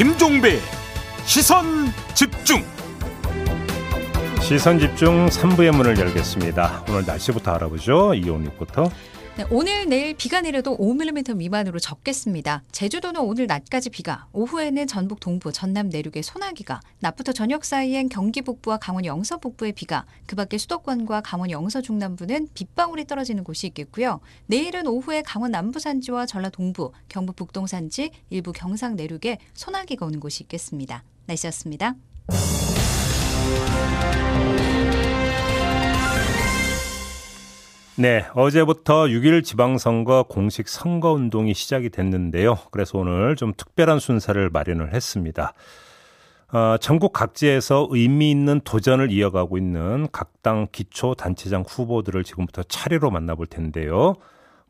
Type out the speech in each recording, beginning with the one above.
김종배 시선 집중 시선 집중 3부의 문을 열겠습니다. 오늘 날씨부터 알아보죠. 이온 리포터. 네, 오늘 내일 비가 내려도 5mm 미만으로 적겠습니다. 제주도는 오늘 낮까지 비가, 오후에는 전북 동부, 전남 내륙에 소나기가, 낮부터 저녁 사이엔 경기 북부와 강원 영서 북부에 비가, 그 밖에 수도권과 강원 영서 중남부는 빗방울이 떨어지는 곳이 있겠고요. 내일은 오후에 강원 남부 산지와 전라 동부, 경북 북동 산지, 일부 경상 내륙에 소나기가 오는 곳이 있겠습니다. 날씨였습니다. 네, 어제부터 6일 지방선거 공식 선거운동이 시작이 됐는데요. 그래서 오늘 좀 특별한 순서를 마련을 했습니다. 어, 전국 각지에서 의미 있는 도전을 이어가고 있는 각 당 기초단체장 후보들을 지금부터 차례로 만나볼 텐데요.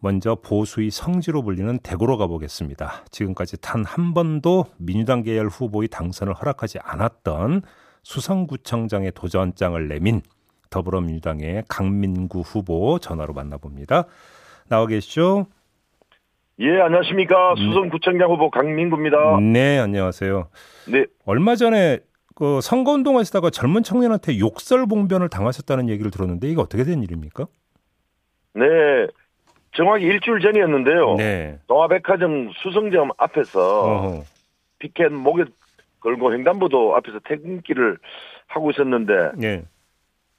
먼저 보수의 성지로 불리는 대구로 가보겠습니다. 지금까지 단 한 번도 민주당 계열 후보의 당선을 허락하지 않았던 수성구청장의 도전장을 내민 더불어민주당의 강민구 후보 전화로 만나봅니다. 나와 계시죠? 예, 안녕하십니까. 수성구청장 후보 강민구입니다. 네, 안녕하세요. 네. 얼마 전에 그 선거운동 하시다가 젊은 청년한테 욕설 봉변을 당하셨다는 얘기를 들었는데 이게 어떻게 된 일입니까? 네. 정확히 일주일 전이었는데요. 네. 동아백화점 수성점 앞에서 어허. 피켓 목에 걸고 횡단보도 앞에서 퇴근길을 하고 있었는데 네.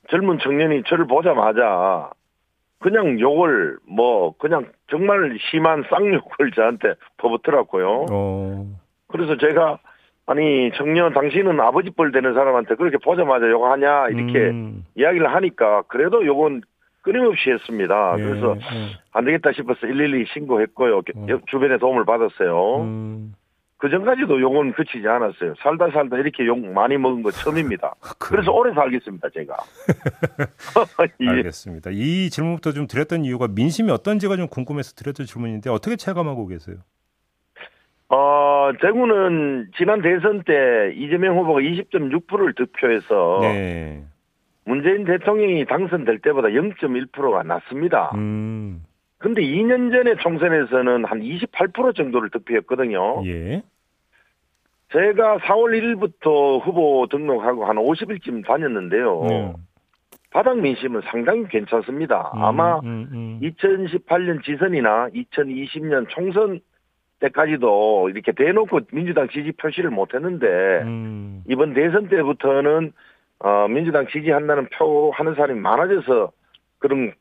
젊은 청년이 저를 보자마자 그냥 욕을 뭐 그냥 정말 심한 쌍욕을 저한테 퍼붓더라고요. 어. 그래서 제가 아니 청년 당신은 아버지 뻘 되는 사람한테 그렇게 보자마자 욕하냐 이렇게 음. 이야기를 하니까 그래도 요건 끊임없이 했습니다. 예, 그래서 예. 안 되겠다 싶어서 112 신고했고요. 음. 옆 주변에 도움을 받았어요. 음. 그 전까지도 요건 그치지 않았어요. 살다 살다 이렇게 욕 많이 먹은 거 처음입니다. 아? 그래서 오래 살겠습니다, 제가. 예. 알겠습니다. 이 질문부터 좀 드렸던 이유가 민심이 어떤지가 좀 궁금해서 드렸던 질문인데 어떻게 체감하고 계세요? 어, 대구는 지난 대선 때 이재명 후보가 20.6%를 득표해서 네. 문재인 대통령이 당선될 때보다 0.1%가 낮습니다. 음. 근데 2년 전에 총선에서는 한 28% 정도를 득표했거든요. 예. 제가 4월 1일부터 후보 등록하고 한 50일쯤 다녔는데요. 네. 바닥 민심은 상당히 괜찮습니다. 음, 아마 음, 음. 2018년 지선이나 2020년 총선 때까지도 이렇게 대놓고 민주당 지지 표시를 못했는데 음. 이번 대선 때부터는 어, 민주당 지지한다는 표 하는 사람이 많아져서 그런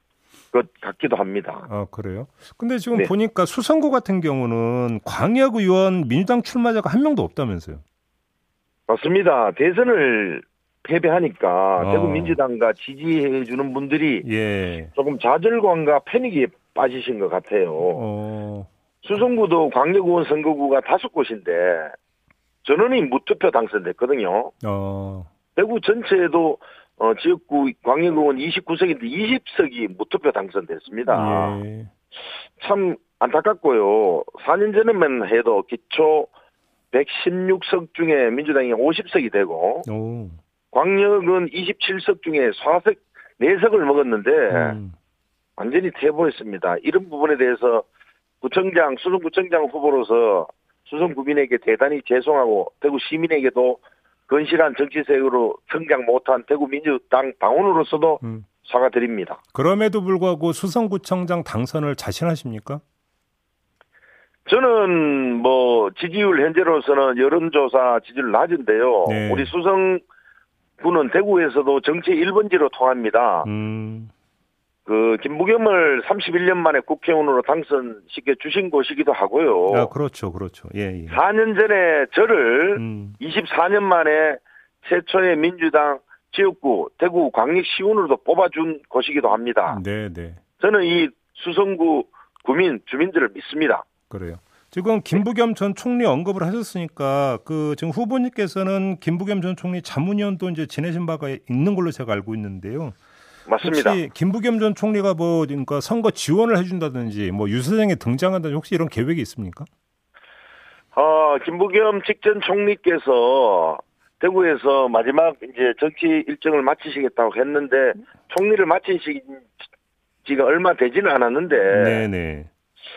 것 같기도 합니다. 아 그래요? 근데 지금 네. 보니까 수성구 같은 경우는 광역 의원 민주당 출마자가 한 명도 없다면서요? 맞습니다. 대선을 패배하니까 어. 대구 민주당과 지지해 주는 분들이 예. 조금 좌절감과 패닉에 빠지신 것 같아요. 어. 수성구도 광역의원 선거구가 다섯 곳인데 전원이 무투표 당선됐거든요. 어. 대구 전체에도 어, 지역구 광역의원 29석인데 20석이 무투표 당선됐습니다. 예. 참 안타깝고요. 4년 전에만 해도 기초 116석 중에 민주당이 50석이 되고 오. 광역은 27석 중에 4석 4석을 먹었는데 음. 완전히 퇴보했습니다. 이런 부분에 대해서 구청장, 수성구청장 후보로서 수성 구민에게 대단히 죄송하고 대구 시민에게도 건실한 정치색으로 성장 못한 대구 민주당 당원으로서도 음. 사과드립니다. 그럼에도 불구하고 수성구청장 당선을 자신하십니까? 저는 뭐 지지율 현재로서는 여론조사 지지율 낮은데요. 네. 우리 수성구는 대구에서도 정치 1번지로 통합니다. 음. 그 김부겸을 31년 만에 국회의원으로 당선시켜 주신 곳이기도 하고요. 아 그렇죠, 그렇죠. 예, 예. 4년 전에 저를 음. 24년 만에 최초의 민주당 지역구 대구 광역시의원으로도 뽑아준 곳이기도 합니다. 네, 네. 저는 이 수성구 구민 주민들을 믿습니다. 그래요. 지금 김부겸 전 총리 언급을 하셨으니까 그 지금 후보님께서는 김부겸 전 총리 자문위원도 이제 지내신 바가 있는 걸로 제가 알고 있는데요. 맞습니다. 혹시 김부겸 전 총리가 뭐 그러니까 선거 지원을 해준다든지 뭐 유세장에 등장한다든지 혹시 이런 계획이 있습니까? 어, 김부겸 직전 총리께서 대구에서 마지막 이제 정치 일정을 마치시겠다고 했는데 총리를 마치신 지가 얼마 되지는 않았는데 네네.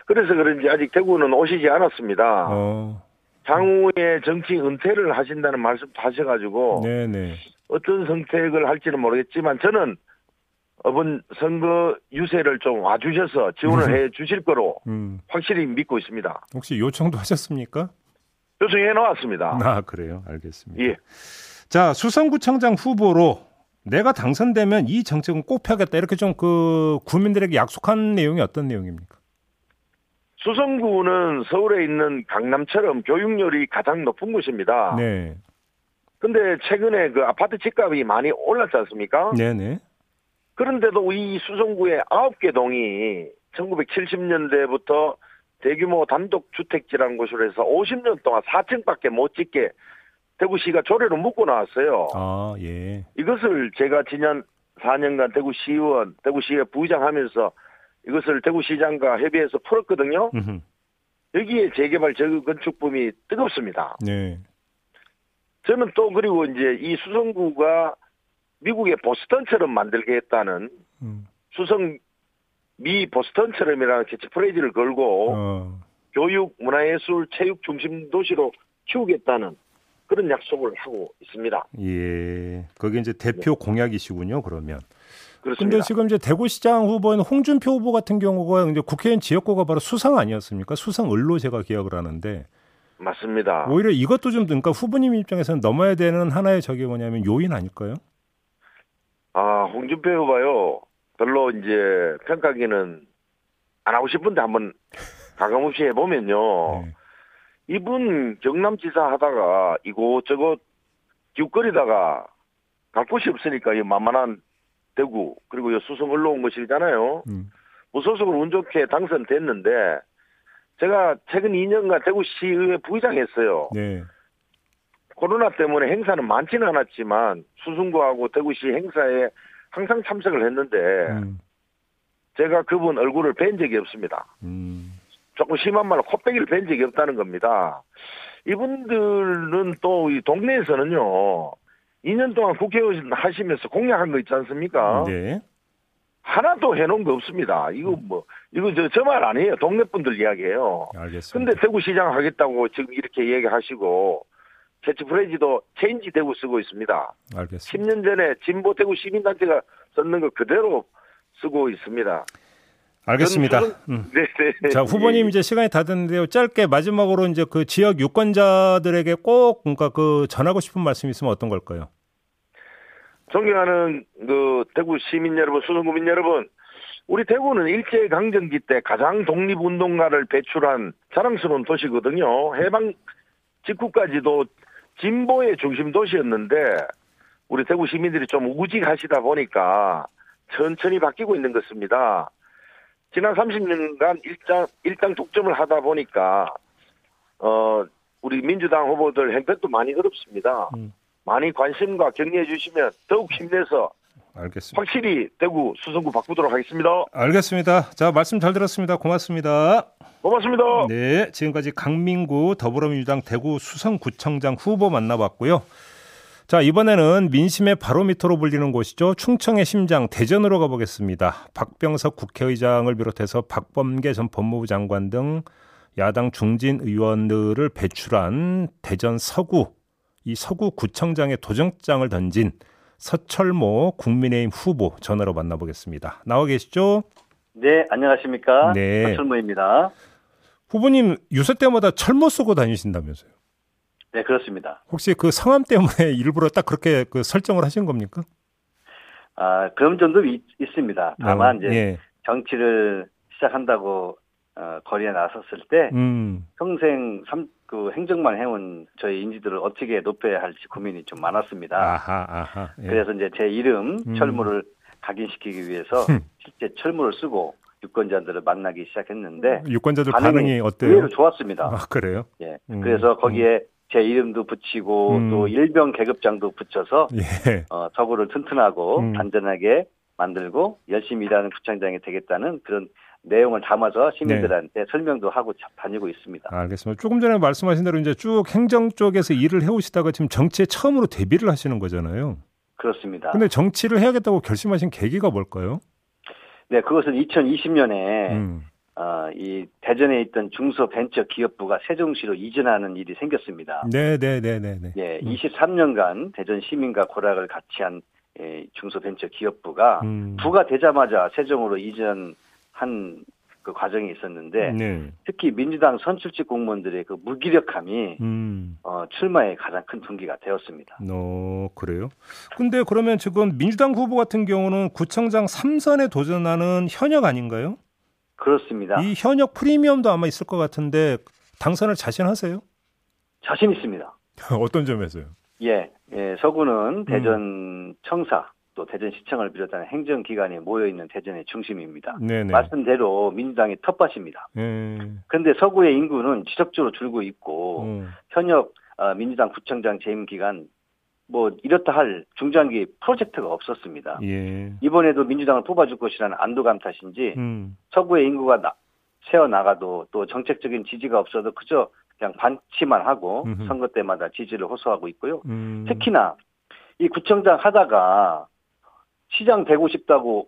그래서 그런지 아직 대구는 오시지 않았습니다. 어. 향후에 정치 은퇴를 하신다는 말씀도 하셔가지고 네네. 어떤 선택을 할지는 모르겠지만 저는 이번 선거 유세를 좀 와주셔서 지원을 해 주실 거로 음. 확실히 믿고 있습니다. 혹시 요청도 하셨습니까? 요청해 나왔습니다. 아 그래요. 알겠습니다. 예. 자 수성구청장 후보로 내가 당선되면 이 정책은 꼭 펴겠다 이렇게 좀 그 국민들에게 약속한 내용이 어떤 내용입니까? 수성구는 서울에 있는 강남처럼 교육열이 가장 높은 곳입니다. 네. 근데 최근에 그 아파트 집값이 많이 올랐지 않습니까? 네네. 그런데도 이 수성구의 9개 동이 1970년대부터 대규모 단독 주택지라는 곳으로 해서 50년 동안 4층밖에 못 짓게 대구시가 조례로 묶고 나왔어요. 아 예. 이것을 제가 지난 4년간 대구시의원, 대구시의 부의장하면서 이것을 대구시장과 협의해서 풀었거든요. 음흠. 여기에 재개발 재건축붐이 뜨겁습니다. 네. 저는 또 그리고 이제 이 수성구가 미국의 보스턴처럼 만들겠다는 음. 수성 미 보스턴처럼이라는 캐치프레이즈를 걸고 어. 교육, 문화예술, 체육 중심 도시로 키우겠다는 그런 약속을 하고 있습니다. 예. 그게 이제 대표 공약이시군요. 그러면. 근데 지금 이제 대구시장 후보인 홍준표 후보 같은 경우가 이제 국회의원 지역구가 바로 수성 아니었습니까? 수성 을로 제가 기억을 하는데 맞습니다. 오히려 이것도 좀 그러니까 후보님 입장에서는 넘어야 되는 하나의 저게 뭐냐면 요인 아닐까요? 아, 홍준표 후보요. 별로 이제 평가기는 안 하고 싶은데 한번 가감없이 해보면요. 네. 이분 경남지사 하다가 이곳저곳 기웃거리다가 갈 곳이 없으니까 이 만만한 대구 그리고 이 수성 올라온 것이잖아요. 음. 무소속으로 운 좋게 당선됐는데 제가 최근 2년간 대구시의회 부의장 했어요. 네. 코로나 때문에 행사는 많지는 않았지만 수승구하고 대구시 행사에 항상 참석을 했는데 음. 제가 그분 얼굴을 뵌 적이 없습니다. 음. 조금 심한 말로 코빼기를 뵌 적이 없다는 겁니다. 이분들은 또 이 동네에서는요, 2년 동안 국회의원 하시면서 공약한 거 있지 않습니까? 네. 하나도 해놓은 거 없습니다. 이거 뭐, 이거 저, 저 말 아니에요. 동네 분들 이야기예요. 알겠습니다. 근데 대구시장 하겠다고 지금 이렇게 얘기하시고, 캐치프레이즈도 change 대구 쓰고 있습니다. 알겠습니다. 10년 전에 진보 대구 시민단체가 썼는 거 그대로 쓰고 있습니다. 알겠습니다. 저는 음. 네네. 자, 후보님 이제 시간이 다 됐는데요. 짧게 마지막으로 이제 그 지역 유권자들에게 꼭 그러니까 그 전하고 싶은 말씀 이 있으면 어떤 걸까요? 존경하는 그 대구 시민 여러분, 수성 구민 여러분, 우리 대구는 일제 강점기 때 가장 독립운동가를 배출한 자랑스러운 도시거든요. 해방 직후까지도 진보의 중심 도시였는데 우리 대구 시민들이 좀 우직하시다 보니까 천천히 바뀌고 있는 것입니다. 지난 30년간 일당 일당 독점을 하다 보니까 어 우리 민주당 후보들 행패도 많이 어렵습니다. 음. 많이 관심과 격려해 주시면 더욱 힘내서 알겠습니다. 확실히 대구 수성구 바꾸도록 하겠습니다. 알겠습니다. 자, 말씀 잘 들었습니다. 고맙습니다. 고맙습니다. 네, 지금까지 강민구 더불어민주당 대구 수성구청장 후보 만나봤고요. 자, 이번에는 민심의 바로미터로 불리는 곳이죠. 충청의 심장 대전으로 가보겠습니다. 박병석 국회의장을 비롯해서 박범계 전 법무부 장관 등 야당 중진 의원들을 배출한 대전 서구 이 서구 구청장의 도정장을 던진 서철모 국민의힘 후보 전화로 만나보겠습니다. 나와 계시죠? 네, 안녕하십니까. 네. 박철모입니다. 후보님 유세 때마다 철모 쓰고 다니신다면서요? 네, 그렇습니다. 혹시 그 성함 때문에 일부러 딱 그렇게 그 설정을 하신 겁니까? 아, 그런 점도 있, 있습니다. 다만 어, 이제 예. 정치를 시작한다고 어, 거리에 나섰을 때 음, 평생 삼, 그 행정만 해온 저희 인지들을 어떻게 높여야 할지 고민이 좀 많았습니다. 아하, 아하. 예. 그래서 이제 제 이름 음. 철무를 각인시키기 위해서 흠. 실제 철무를 쓰고 유권자들을 만나기 시작했는데 유권자들 반응이 반응이 어때요? 의외로 좋았습니다. 아, 그래요? 예. 음, 그래서 거기에 제 이름도 붙이고 음. 또 일병 계급장도 붙여서 예. 어, 서구를 튼튼하고 음. 단단하게 만들고 열심히 일하는 구청장이 되겠다는 그런 내용을 담아서 시민들한테 설명도 하고 자- 다니고 있습니다. 알겠습니다. 조금 전에 말씀하신 대로 이제 쭉 행정 쪽에서 일을 해오시다가 지금 정치에 처음으로 데뷔를 하시는 거잖아요. 그렇습니다. 근데 정치를 해야겠다고 결심하신 계기가 뭘까요? 네, 그것은 2020년에 음, 어, 이 대전에 있던 중소벤처기업부가 세종시로 이전하는 일이 생겼습니다. 네, 네, 네, 네, 네. 예, 23년간 대전 시민과 고락을 같이 한 예, 중소벤처기업부가 음. 부가 되자마자 세종으로 이전한 그 과정이 있었는데 네. 특히 민주당 선출직 공무원들의 그 무기력함이 음. 어, 출마의 가장 큰 동기가 되었습니다. 어, 그래요? 근데 그러면 지금 민주당 후보 같은 경우는 구청장 3선에 도전하는 현역 아닌가요? 그렇습니다. 이 현역 프리미엄도 아마 있을 것 같은데 당선을 자신하세요? 자신 있습니다. 어떤 점에서요? 예, 예, 음. 서구는 대전 청사 또 대전시청을 비롯한 행정기관이 모여 있는 대전의 중심입니다. 네네. 말씀대로 민주당의 텃밭입니다. 예. 그런데 서구의 인구는 지속적으로 줄고 있고 어. 현역 어, 민주당 구청장 재임 기간 뭐 이렇다 할 중장기 프로젝트가 없었습니다. 예. 이번에도 민주당을 뽑아줄 것이라는 안도감 탓인지 음. 서구의 인구가 나, 새어 나가도 또 정책적인 지지가 없어도 그저 그냥 반치만 하고 음흠. 선거 때마다 지지를 호소하고 있고요. 음. 특히나 이 구청장 하다가 시장 되고 싶다고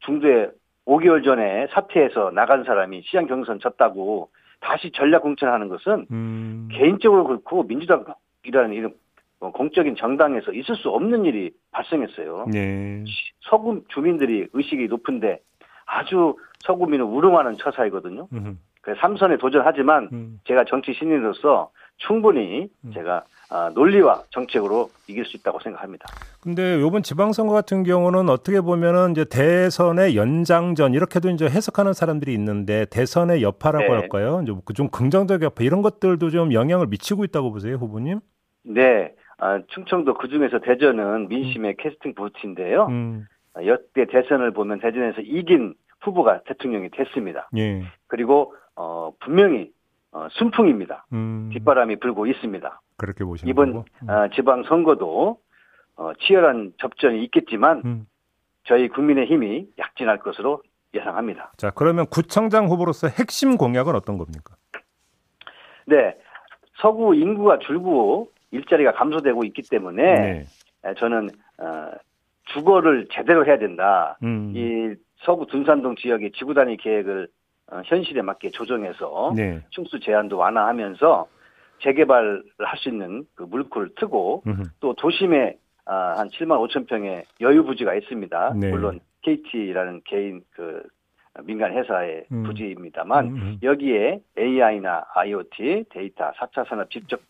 중도에 5개월 전에 사퇴해서 나간 사람이 시장 경선 졌다고 다시 전략 공천하는 것은 음. 개인적으로 그렇고 민주당이라는 이런 어, 공적인 정당에서 있을 수 없는 일이 발생했어요. 예. 서구 주민들이 의식이 높은데 아주 서구민을 우롱하는 처사이거든요. 음. 그래서 삼선에 도전하지만 음. 제가 정치 신인으로서 충분히 음. 제가 아, 논리와 정책으로 이길 수 있다고 생각합니다. 근데 요번 지방선거 같은 경우는 어떻게 보면은 이제 대선의 연장전 이렇게도 이제 해석하는 사람들이 있는데 대선의 여파라고 네. 할까요? 이제 그좀 긍정적 여파 이런 것들도 좀 영향을 미치고 있다고 보세요, 후보님? 네, 아, 충청도 그 중에서 대전은 민심의 캐스팅 부트인데요. 음. 아, 여태 대선을 보면 대전에서 이긴 후보가 대통령이 됐습니다. 예. 그리고 어, 분명히 어, 순풍입니다. 음. 뒷바람이 불고 있습니다. 그렇게 보시는 이번 거고. 음. 아, 지방 선거도 어, 치열한 접전이 있겠지만 음. 저희 국민의 힘이 약진할 것으로 예상합니다. 자, 그러면 구청장 후보로서 핵심 공약은 어떤 겁니까? 네, 서구 인구가 줄고 일자리가 감소되고 있기 때문에 네. 에, 저는 어, 주거를 제대로 해야 된다. 음. 이 서구 둔산동 지역의 지구 단위 계획을 어, 현실에 맞게 조정해서 네. 충수 제한도 완화하면서 재개발을 할 수 있는 그 물꼬를 트고 음. 또 도심에 아, 한 7만 5천 평의 여유 부지가 있습니다. 네. 물론 KT라는 개인 그 민간 회사의 음. 부지입니다만 음. 여기에 AI나 IoT, 데이터, 4차 산업 직접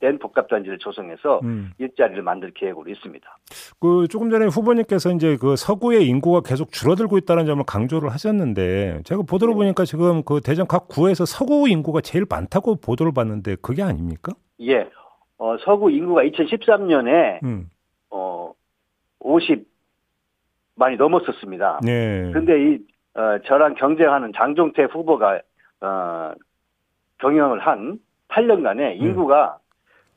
된 복합단지를 조성해서 음. 일자리를 만들 계획으로 있습니다. 그 조금 전에 후보님께서 이제 그 서구의 인구가 계속 줄어들고 있다는 점을 강조를 하셨는데 제가 보도를 네. 보니까 지금 그 대전 각 구에서 서구 인구가 제일 많다고 보도를 봤는데 그게 아닙니까? 예, 어, 서구 인구가 2013년에 음. 어, 50 많이 넘었었습니다. 네. 근데 이 어, 저랑 경쟁하는 장종태 후보가 어, 경영을 한 8년간에 인구가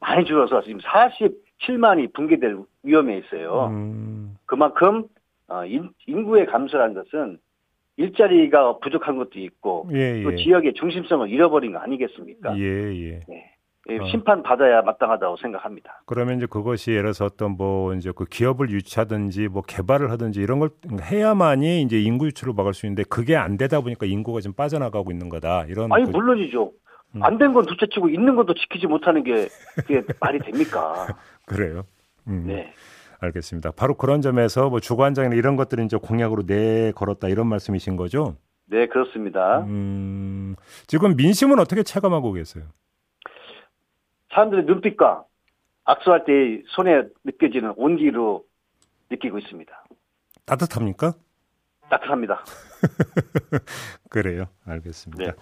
많이 줄어서 지금 47만이 붕괴될 위험에 있어요. 음. 그만큼 어, 인, 인구의 감소라는 것은 일자리가 부족한 것도 있고 예, 또 예. 지역의 중심성을 잃어버린 거 아니겠습니까? 예, 예. 예, 어. 심판 받아야 마땅하다고 생각합니다. 그러면 이제 그것이 예를 들어서 어떤 뭐 이제 그 기업을 유치하든지 뭐 개발을 하든지 이런 걸 해야만이 이제 인구 유출을 막을 수 있는데 그게 안 되다 보니까 인구가 지금 빠져나가고 있는 거다. 이런 아니 그- 물론이죠. 음. 안된 건 둘째치고 있는 것도 지키지 못하는 게 그게 말이 됩니까? 그래요. 음. 네. 알겠습니다. 바로 그런 점에서 뭐 주관장이나 이런 것들을 이제 공약으로 내 걸었다 이런 말씀이신 거죠? 네, 그렇습니다. 음, 지금 민심은 어떻게 체감하고 계세요? 사람들의 눈빛과 악수할 때 손에 느껴지는 온기로 느끼고 있습니다. 따뜻합니까? 따뜻합니다. 그래요. 알겠습니다. 네.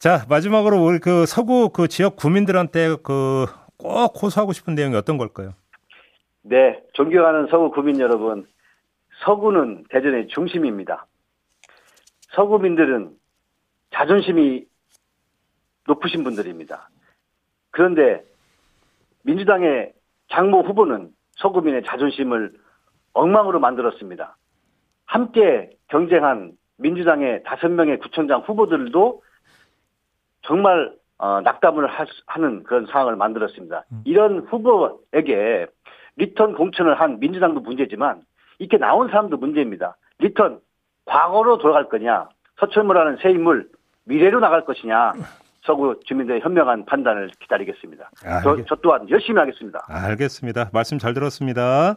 자, 마지막으로 우리 그 서구 그 지역 구민들한테 그 꼭 호소하고 싶은 내용이 어떤 걸까요? 네, 존경하는 서구 구민 여러분, 서구는 대전의 중심입니다. 서구민들은 자존심이 높으신 분들입니다. 그런데 민주당의 장모 후보는 서구민의 자존심을 엉망으로 만들었습니다. 함께 경쟁한 민주당의 다섯 명의 구청장 후보들도 정말 어, 낙담을 하, 는 그런 상황을 만들었습니다. 이런 후보에게 return 공천을 한 민주당도 문제지만 이렇게 나온 사람도 문제입니다. return 과거로 돌아갈 거냐, 서철무라는 새 인물 미래로 나갈 것이냐 서구 주민들의 현명한 판단을 기다리겠습니다. 아, 저, 알겠- 저 또한 열심히 하겠습니다. 알겠습니다. 말씀 잘 들었습니다.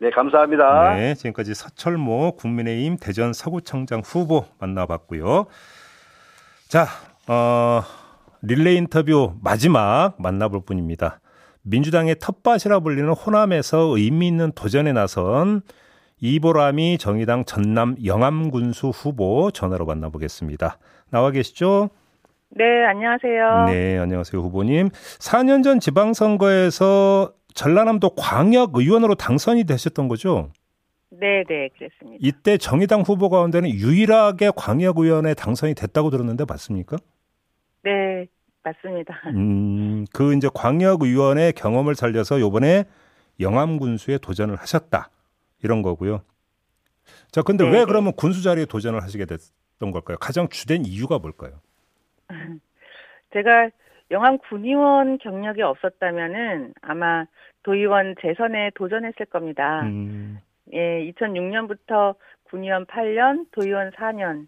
네, 감사합니다. 네, 지금까지 서철모 국민의힘 대전 서구청장 후보 만나봤고요. 자, 어, 릴레이 인터뷰 마지막 만나볼 분입니다. 민주당의 텃밭이라 불리는 호남에서 의미 있는 도전에 나선 이보람이 정의당 전남 영암군수 후보 전화로 만나보겠습니다. 나와 계시죠? 네, 안녕하세요. 네, 안녕하세요, 후보님. 4년 전 지방선거에서 전라남도 광역 의원으로 당선이 되셨던 거죠? 네, 네, 그랬습니다. 이때 정의당 후보 가운데는 유일하게 광역 의원에 당선이 됐다고 들었는데 맞습니까? 네, 맞습니다. 음, 그 이제 광역 의원의 경험을 살려서 요번에 영암 군수에 도전을 하셨다. 이런 거고요. 자, 근데 네, 왜 네. 그러면 군수 자리에 도전을 하시게 됐던 걸까요? 가장 주된 이유가 뭘까요? 제가 영암 군의원 경력이 없었다면은 아마 도의원 재선에 도전했을 겁니다. 음, 예, 2006년부터 군의원 8년, 도의원 4년, 어,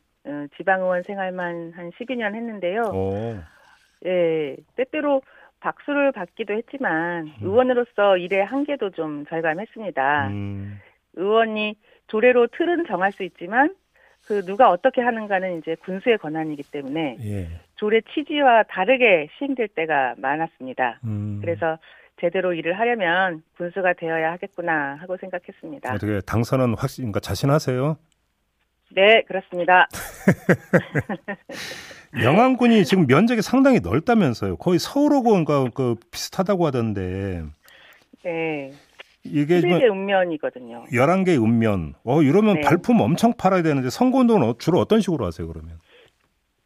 지방의원 생활만 한 12년 했는데요. 어, 예, 때때로 박수를 받기도 했지만 의원으로서 일의 한계도 좀 절감했습니다. 음, 의원이 조례로 틀은 정할 수 있지만 그 누가 어떻게 하는가는 이제 군수의 권한이기 때문에 예. 조례 취지와 다르게 시행될 때가 많았습니다. 음, 그래서 제대로 일을 하려면 군수가 되어야 하겠구나 하고 생각했습니다. 어떻게 당선은 확신, 그러니까 자신하세요? 네, 그렇습니다. 영암군이 지금 면적이 상당히 넓다면서요. 거의 서울하고 그 비슷하다고 하던데 네, 이게 지금 11개 읍면이거든요. 11개 읍면. 어, 이러면 네. 발품 엄청 팔아야 되는데 선거운동은 어- 주로 어떤 식으로 하세요, 그러면?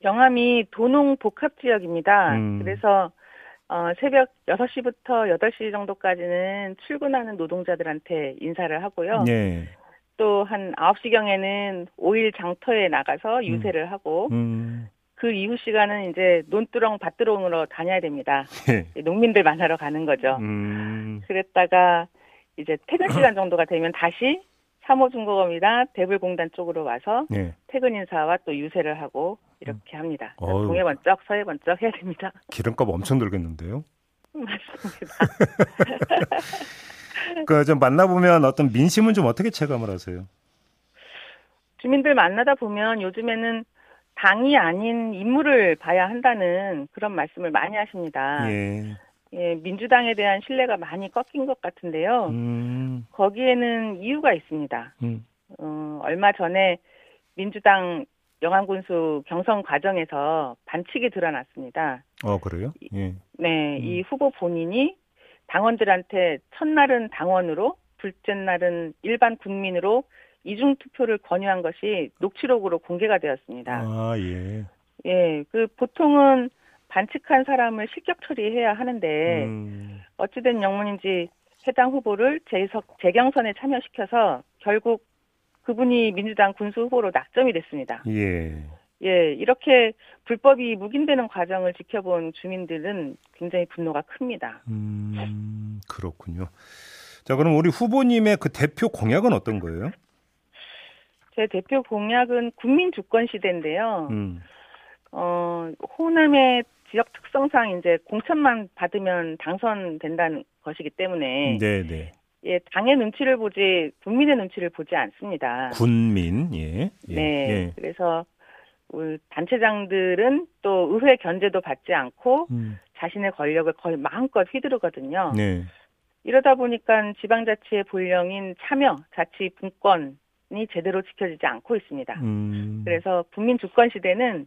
영암이 도농 복합 지역입니다. 음. 그래서 어, 새벽 6시부터 8시 정도까지는 출근하는 노동자들한테 인사를 하고요. 예. 또 한 9시경에는 5일 장터에 나가서 유세를 하고 음. 그 이후 시간은 이제 논두렁 밭두렁으로 다녀야 됩니다. 예. 농민들 만나러 가는 거죠. 음. 그랬다가 이제 퇴근 시간 정도가 되면 다시 3호 중공업이나 대불공단 쪽으로 와서 예. 퇴근 인사와 또 유세를 하고 이렇게 합니다. 음. 동해 번쩍 서해 번쩍 해야 됩니다. 기름값 엄청 들겠는데요. 맞습니다. 그 좀 만나보면 어떤 민심은 좀 어떻게 체감을 하세요? 주민들 만나다 보면 요즘에는 당이 아닌 인물을 봐야 한다는 그런 말씀을 많이 하십니다. 예. 예, 민주당에 대한 신뢰가 많이 꺾인 것 같은데요. 음. 거기에는 이유가 있습니다. 음. 어, 얼마 전에 민주당 영암군수 경선 과정에서 반칙이 드러났습니다. 어, 그래요? 예. 네, 음. 이 후보 본인이 당원들한테 첫날은 당원으로, 둘째 날은 일반 국민으로 이중 투표를 권유한 것이 녹취록으로 공개가 되었습니다. 아, 예. 예, 그 보통은 반칙한 사람을 실격 처리해야 하는데 음. 어찌된 영문인지 해당 후보를 재석, 재경선에 참여시켜서 결국 그분이 민주당 군수 후보로 낙점이 됐습니다. 예. 예, 이렇게 불법이 묵인되는 과정을 지켜본 주민들은 굉장히 분노가 큽니다. 음. 그렇군요. 자, 그럼 우리 후보님의 그 대표 공약은 어떤 거예요? 제 대표 공약은 국민 주권 시대인데요. 음. 어, 호남의 지역 특성상 이제 공천만 받으면 당선된다는 것이기 때문에 네, 네. 예, 당의 눈치를 보지 국민의 눈치를 보지 않습니다. 군민. 예. 예. 네. 예. 그래서 우리 단체장들은 또 의회 견제도 받지 않고 음. 자신의 권력을 거의 마음껏 휘두르거든요. 네. 이러다 보니까 지방자치의 본령인 참여, 자치, 분권이 제대로 지켜지지 않고 있습니다. 음. 그래서 국민 주권 시대는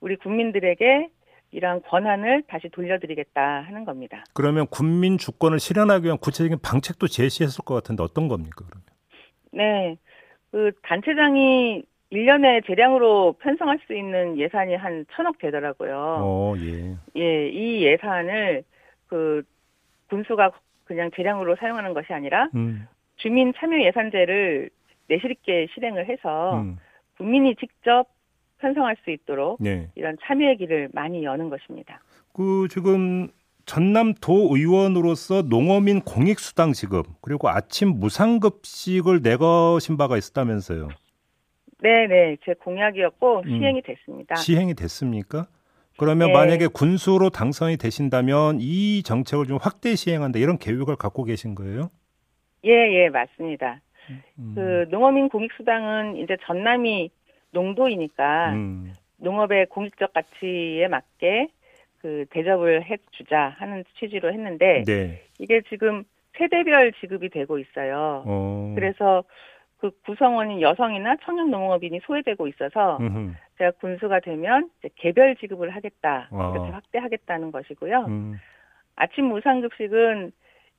우리 국민들에게 이러한 권한을 다시 돌려드리겠다 하는 겁니다. 그러면 군민 주권을 실현하기 위한 구체적인 방책도 제시했을 것 같은데 어떤 겁니까, 그러면? 네. 그 단체장이 1년에 재량으로 편성할 수 있는 예산이 한 천억 되더라고요. 어, 예. 예, 이 예산을 그 군수가 그냥 재량으로 사용하는 것이 아니라 음. 주민 참여 예산제를 내실 있게 실행을 해서 음. 국민이 직접 편성할 수 있도록 네. 이런 참여의 길을 많이 여는 것입니다. 그 지금 전남 도 의원으로서 농어민 공익수당 지급 그리고 아침 무상급식을 내거신 바가 있었다면서요. 네, 네. 제 공약이었고 음. 시행이 됐습니다. 시행이 됐습니까? 그러면 네. 만약에 군수로 당선이 되신다면 이 정책을 좀 확대 시행한다 이런 계획을 갖고 계신 거예요? 예, 예, 맞습니다. 음. 그 농어민 공익수당은 이제 전남이 농도이니까 음. 농업의 공익적 가치에 맞게 그 대접을 해주자 하는 취지로 했는데 네. 이게 지금 세대별 지급이 되고 있어요. 어. 그래서 그 구성원인 여성이나 청년 농업인이 소외되고 있어서 음흠. 제가 군수가 되면 개별 지급을 하겠다 아. 이렇게 확대하겠다는 것이고요. 음. 아침 무상급식은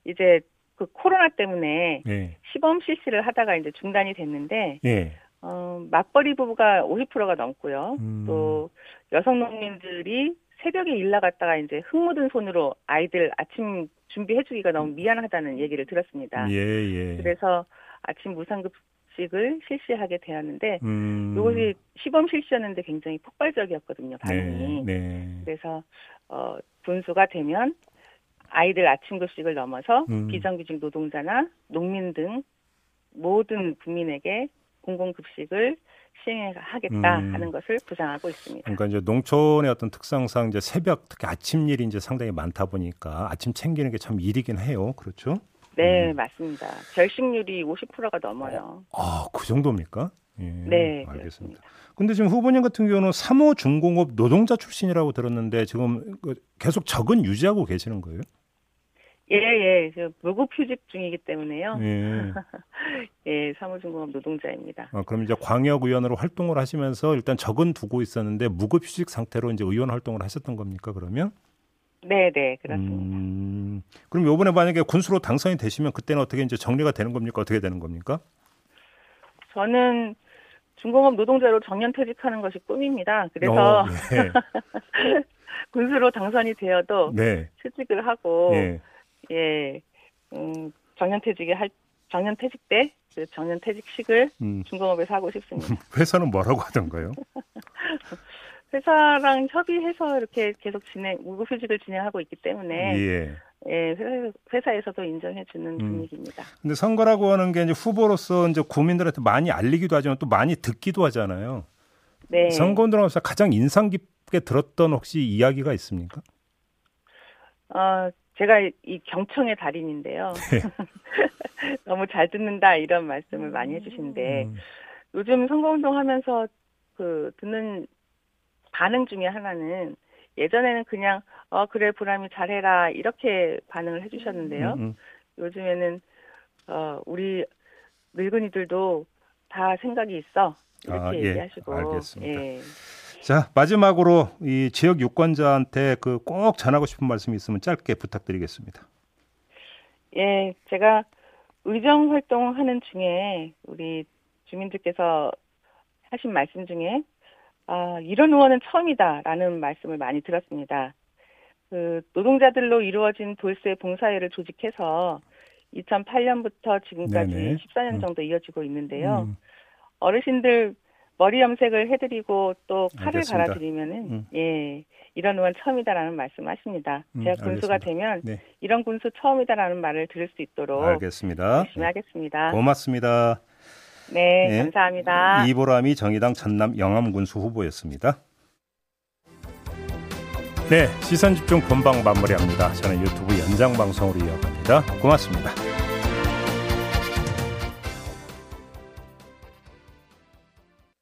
이제 그 코로나 때문에 예. 시범 실시를 하다가 이제 중단이 됐는데 예. 어, 맞벌이 부부가 50%가 넘고요. 음. 또 여성 농민들이 새벽에 일 나갔다가 이제 흙 묻은 손으로 아이들 아침 준비해주기가 너무 미안하다는 얘기를 들었습니다. 예, 예. 그래서 아침 무상급 식을 실시하게 되었는데 음. 이것이 시범 실시였는데 굉장히 폭발적이었거든요 네. 반응이. 네. 그래서 어, 분수가 되면 아이들 아침 급식을 넘어서 음. 비정규직 노동자나 농민 등 모든 국민에게 공공급식을 시행하겠다 음. 하는 것을 부상하고 있습니다. 그러니까 이제 농촌의 어떤 특성상 이제 새벽 특히 아침 일이 이제 상당히 많다 보니까 아침 챙기는 게 참 일이긴 해요. 그렇죠? 네, 음. 맞습니다. 결식률이 50%가 넘어요. 아, 그 정도입니까? 예. 네, 알겠습니다. 근데 지금 후보님 같은 경우는 3호 중공업 노동자 출신이라고 들었는데 지금 그 계속 적은 유지하고 계시는 거예요? 예, 예, 저 무급 휴직 중이기 때문에요. 예. 예, 사무중공업 노동자입니다. 아, 그럼 이제 광역의원으로 활동을 하시면서 일단 적은 두고 있었는데 무급 휴직 상태로 이제 의원 활동을 하셨던 겁니까? 그러면? 네, 네, 그렇습니다. 음, 그럼 요번에 만약에 군수로 당선이 되시면 그때는 어떻게 이제 정리가 되는 겁니까? 어떻게 되는 겁니까? 저는 중공업 노동자로 정년 퇴직하는 것이 꿈입니다. 그래서 어, 네. 군수로 당선이 되어도 네. 퇴직을 하고 예. 예, 음, 정년 퇴직이 할 정년 퇴직 때 그 정년 퇴직식을 음, 중공업에서 하고 싶습니다. 회사는 뭐라고 하던가요? 회사랑 협의해서 이렇게 계속 진행 무급휴직을 진행하고 있기 때문에 예. 예, 회사, 회사에서도 인정해 주는 음. 분위기입니다. 근데 선거라고 하는 게 이제 후보로서 이제 국민들한테 많이 알리기도 하지만 또 많이 듣기도 하잖아요. 네, 선거 운동하면서 가장 인상 깊게 들었던 혹시 이야기가 있습니까? 어, 제가 이 경청의 달인인데요. 네. 너무 잘 듣는다 이런 말씀을 많이 해주시는데 음, 요즘 선거운동 하면서 그 듣는 반응 중에 하나는 예전에는 그냥 어 그래 보람이 잘해라 이렇게 반응을 해주셨는데요. 음, 음. 요즘에는 어 우리 늙은이들도 다 생각이 있어 이렇게 아, 예. 얘기하시고 알겠습니다. 예. 자 마지막으로 이 지역 유권자한테 그 꼭 전하고 싶은 말씀이 있으면 짧게 부탁드리겠습니다. 예, 제가 의정 활동하는 중에 우리 주민들께서 하신 말씀 중에 아, 이런 의원은 처음이다라는 말씀을 많이 들었습니다. 그 노동자들로 이루어진 돌쇠 봉사회를 조직해서 2008년부터 지금까지 네네. 14년 음. 정도 이어지고 있는데요. 음, 어르신들 머리 염색을 해드리고 또 칼을 알겠습니다. 갈아드리면은 음. 예 이런 의원 처음이다라는 말씀하십니다. 음, 제가 군수가 알겠습니다. 되면 네. 이런 군수 처음이다라는 말을 들을 수 있도록 알겠습니다. 열심히 하겠습니다. 고맙습니다. 네, 네. 감사합니다. 이보람이 정의당 전남 영암군수 후보였습니다. 네, 시선 집중 본방 마무리합니다. 저는 유튜브 연장 방송으로 이어갑니다. 고맙습니다.